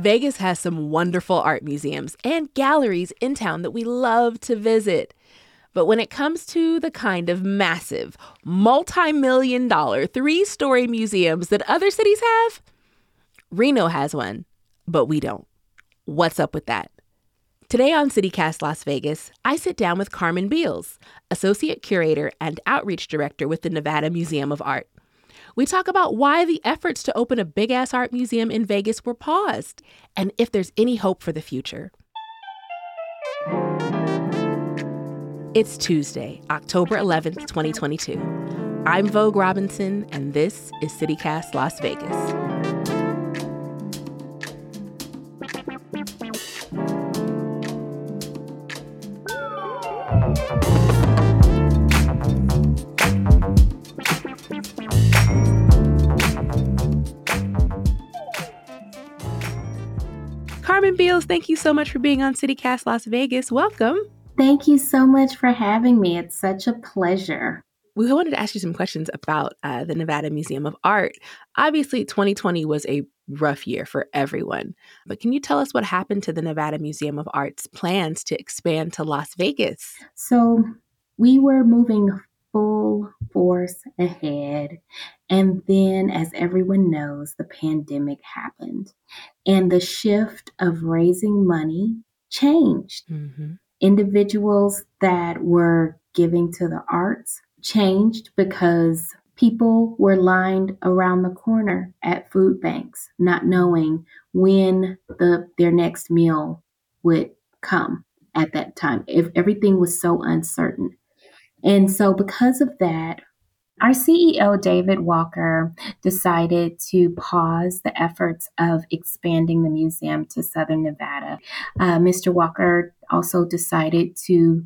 Vegas has some wonderful art museums and galleries in town that we love to visit. But when it comes to the kind of massive, multi million dollar, three story museums that other cities have, Reno has one, but we don't. What's up with that? Today on CityCast Las Vegas, I sit down with Carmen Beals, Associate Curator and Outreach Director with the Nevada Museum of Art. We talk about why the efforts to open a big ass art museum in Vegas were paused and if there's any hope for the future. It's Tuesday, October 11th, 2022. I'm Vogue Robinson, and this is CityCast Las Vegas. Carmen Beals, thank you so much for being on CityCast Las Vegas. Welcome. Thank you so much for having me. It's such a pleasure. We wanted to ask you some questions about uh, the Nevada Museum of Art. Obviously, 2020 was a rough year for everyone, but can you tell us what happened to the Nevada Museum of Art's plans to expand to Las Vegas? So, we were moving full force ahead. And then, as everyone knows, the pandemic happened and the shift of raising money changed. Mm-hmm. Individuals that were giving to the arts changed because people were lined around the corner at food banks, not knowing when the their next meal would come at that time. If everything was so uncertain. And so, because of that, our CEO, David Walker, decided to pause the efforts of expanding the museum to Southern Nevada. Uh, Mr. Walker also decided to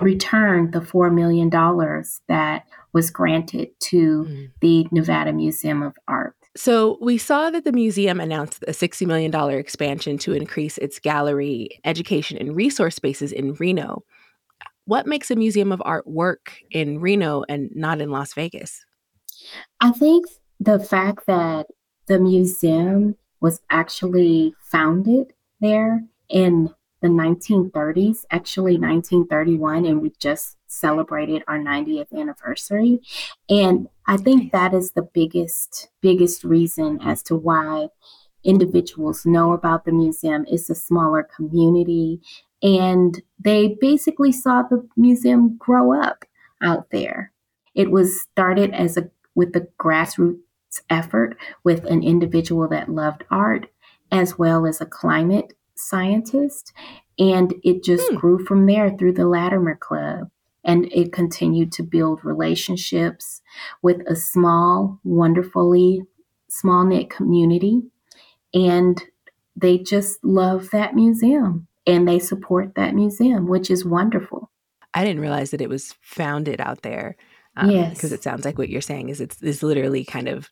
return the $4 million that was granted to mm. the Nevada Museum of Art. So, we saw that the museum announced a $60 million expansion to increase its gallery, education, and resource spaces in Reno. What makes a museum of art work in Reno and not in Las Vegas? I think the fact that the museum was actually founded there in the 1930s, actually 1931, and we just celebrated our 90th anniversary. And I think that is the biggest, biggest reason as to why individuals know about the museum. It's a smaller community and they basically saw the museum grow up out there. It was started as a with the grassroots effort with an individual that loved art as well as a climate scientist and it just hmm. grew from there through the Latimer Club and it continued to build relationships with a small wonderfully small knit community and they just love that museum and they support that museum, which is wonderful. I didn't realize that it was founded out there. Um, yes, because it sounds like what you're saying is it's, it's literally kind of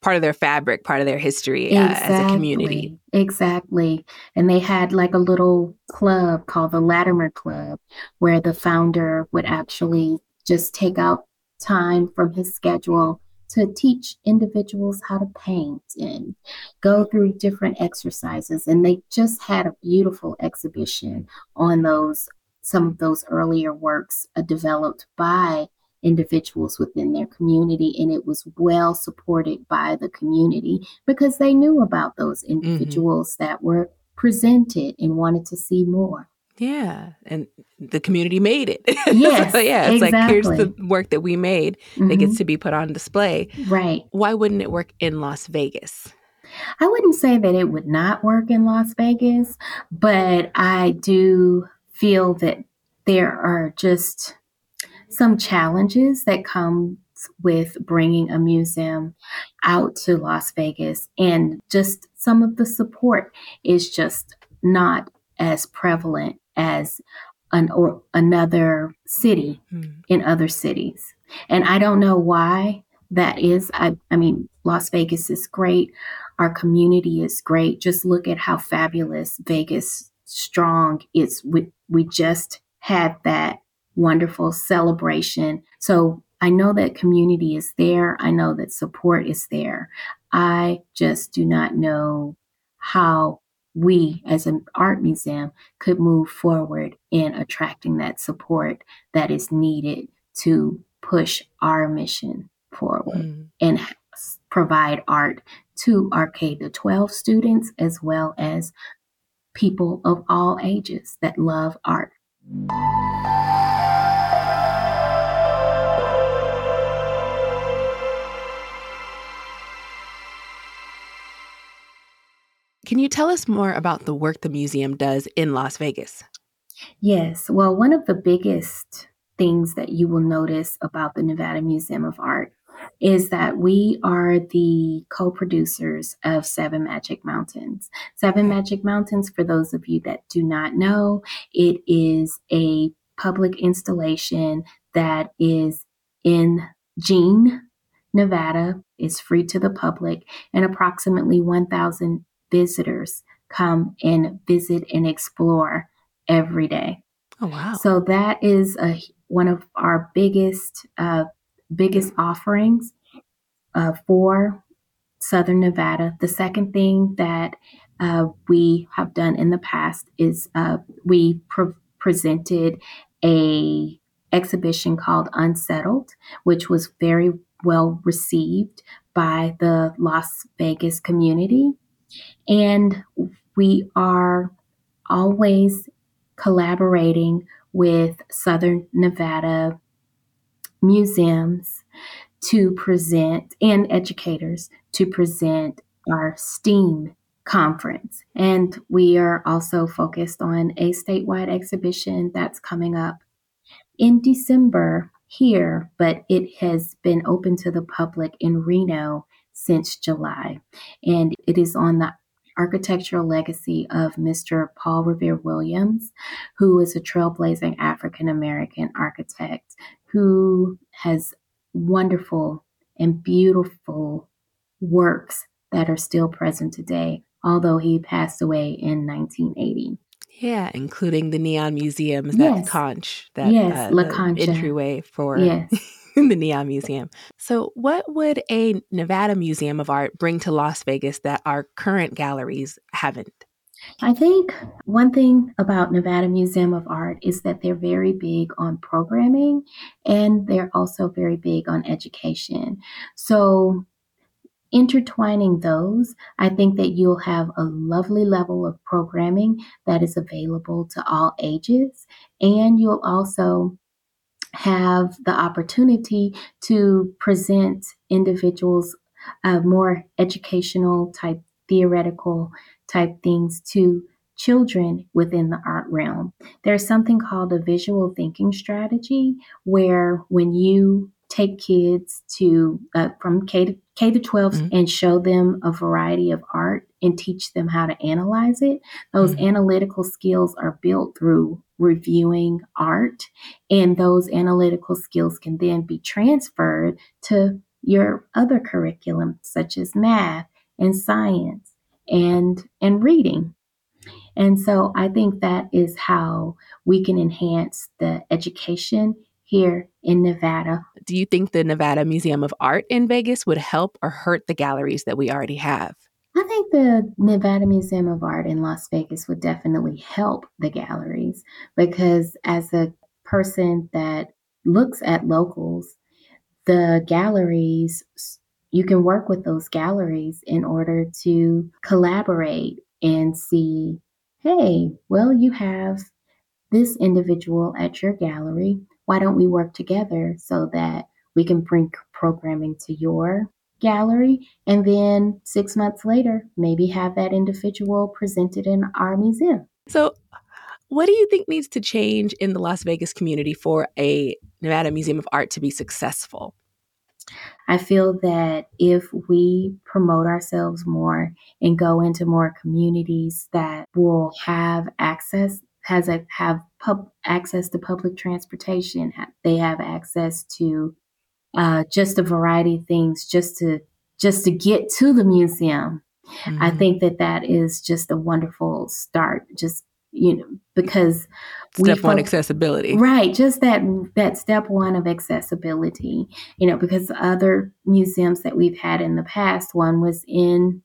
part of their fabric, part of their history uh, as a community. Exactly. And they had like a little club called the Latimer Club where the founder would actually just take out time from his schedule to teach individuals how to paint and go through different exercises. And they just had a beautiful exhibition on those, some of those earlier works uh, developed by individuals within their community. And it was well supported by the community because they knew about those mm-hmm. individuals mm-hmm. that were presented and wanted to see more. Yeah, and the community made it. Yes, so, yeah, it's exactly. like here's the work that we made mm-hmm. that gets mm-hmm. to be put on display. Right. Why wouldn't it work in Las Vegas? I wouldn't say that it would not work in Las Vegas, but I do feel that there are just some challenges that come with bringing a museum out to Las Vegas and just some of the support is just not as prevalent as an or another city mm-hmm. in other cities. And I don't know why that is. I, I mean, Las Vegas is great. Our community is great. Just look at how fabulous Vegas strong is. We, we just had that wonderful celebration. So I know that community is there. I know that support is there. I just do not know how we as an art museum could move forward in attracting that support that is needed to push our mission forward mm. and provide art to our K to 12 students as well as people of all ages that love art. You tell us more about the work the museum does in Las Vegas? Yes. Well, one of the biggest things that you will notice about the Nevada Museum of Art is that we are the co producers of Seven Magic Mountains. Seven Magic Mountains, for those of you that do not know, it is a public installation that is in Jean, Nevada, is free to the public, and approximately 1,000 visitors come and visit and explore every day. Oh wow! So that is a one of our biggest uh, biggest offerings uh, for Southern Nevada. The second thing that uh, we have done in the past is uh, we pre- presented a exhibition called Unsettled, which was very well received by the Las Vegas community. And we are always collaborating with Southern Nevada museums to present and educators to present our STEAM conference. And we are also focused on a statewide exhibition that's coming up in December here, but it has been open to the public in Reno since July. And it is on the architectural legacy of Mr. Paul Revere Williams, who is a trailblazing African American architect who has wonderful and beautiful works that are still present today, although he passed away in 1980. Yeah, including the Neon Museums, yes. that conch, that yes, uh, entryway for yes. The Neon Museum. So, what would a Nevada Museum of Art bring to Las Vegas that our current galleries haven't? I think one thing about Nevada Museum of Art is that they're very big on programming and they're also very big on education. So, intertwining those, I think that you'll have a lovely level of programming that is available to all ages. And you'll also have the opportunity to present individuals uh, more educational type, theoretical type things to children within the art realm. There's something called a visual thinking strategy where when you take kids to uh, from K to K to 12 mm-hmm. and show them a variety of art and teach them how to analyze it. Those mm-hmm. analytical skills are built through reviewing art, and those analytical skills can then be transferred to your other curriculum, such as math and science and and reading. And so I think that is how we can enhance the education here in Nevada. Do you think the Nevada Museum of Art in Vegas would help or hurt the galleries that we already have? I think the Nevada Museum of Art in Las Vegas would definitely help the galleries because, as a person that looks at locals, the galleries, you can work with those galleries in order to collaborate and see hey, well, you have this individual at your gallery. Why don't we work together so that we can bring programming to your gallery and then six months later maybe have that individual presented in our museum so what do you think needs to change in the las vegas community for a nevada museum of art to be successful I feel that if we promote ourselves more and go into more communities that will have access has a, have pub access to public transportation. They have access to uh, just a variety of things just to just to get to the museum. Mm-hmm. I think that that is just a wonderful start. Just you know, because step one accessibility. Right, just that that step one of accessibility. You know, because other museums that we've had in the past, one was in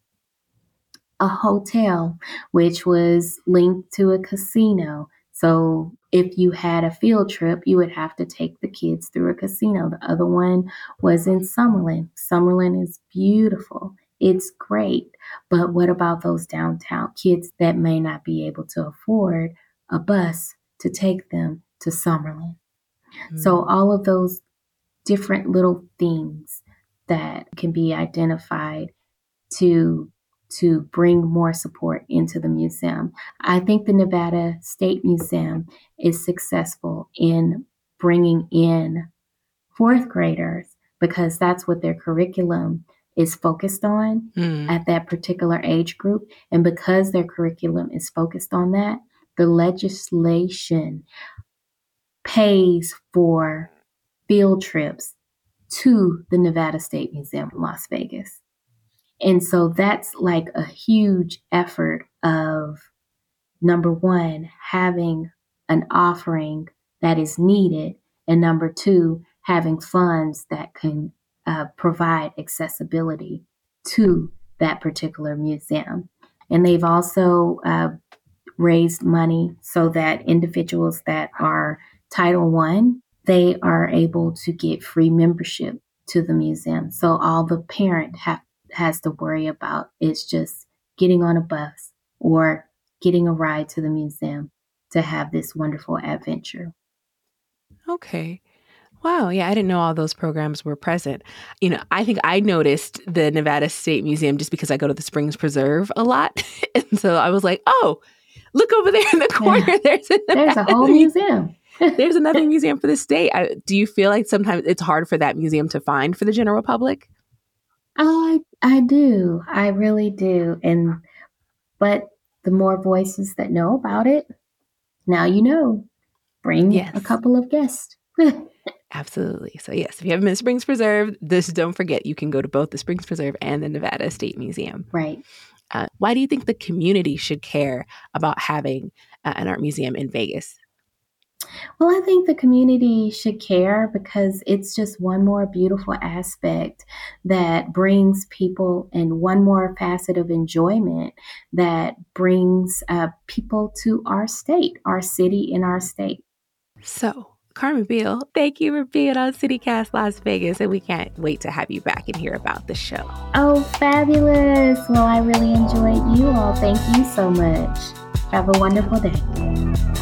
a hotel, which was linked to a casino. So if you had a field trip, you would have to take the kids through a casino. The other one was in Summerlin. Summerlin is beautiful. It's great. But what about those downtown kids that may not be able to afford a bus to take them to Summerlin? Mm-hmm. So, all of those different little things that can be identified to to bring more support into the museum. I think the Nevada State Museum is successful in bringing in fourth graders because that's what their curriculum is focused on mm. at that particular age group. And because their curriculum is focused on that, the legislation pays for field trips to the Nevada State Museum in Las Vegas. And so that's like a huge effort of number one, having an offering that is needed, and number two, having funds that can uh, provide accessibility to that particular museum. And they've also uh, raised money so that individuals that are Title One, they are able to get free membership to the museum. So all the parent have, has to worry about is just getting on a bus or getting a ride to the museum to have this wonderful adventure. Okay. Wow. Yeah, I didn't know all those programs were present. You know, I think I noticed the Nevada State Museum just because I go to the Springs Preserve a lot. and so I was like, oh, look over there in the corner. Yeah. There's, a There's a whole museum. There's another museum for the state. I, do you feel like sometimes it's hard for that museum to find for the general public? I I do. I really do. And but the more voices that know about it, now you know. Bring yes. a couple of guests. Absolutely. So, yes, if you haven't been to Springs Preserve, this don't forget you can go to both the Springs Preserve and the Nevada State Museum. Right. Uh, why do you think the community should care about having uh, an art museum in Vegas? Well, I think the community should care because it's just one more beautiful aspect that brings people and one more facet of enjoyment that brings uh, people to our state, our city, and our state. So, Carmen Beal, thank you for being on CityCast Las Vegas, and we can't wait to have you back and hear about the show. Oh, fabulous. Well, I really enjoyed you all. Thank you so much. Have a wonderful day.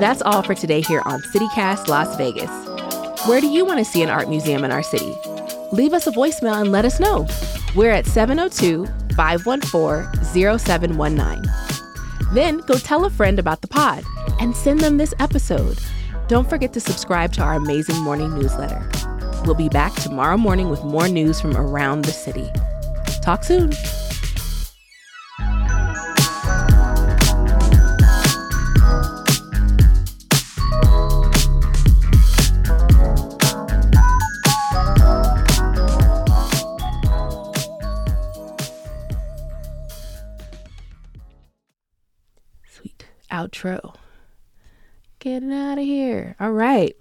That's all for today here on CityCast Las Vegas. Where do you want to see an art museum in our city? leave us a voicemail and let us know. We're at 702 514 0719. Then go tell a friend about the pod and send them this episode. Don't forget to subscribe to our amazing morning newsletter. We'll be back tomorrow morning with more news from around the city. Talk soon. Getting out of here. All right.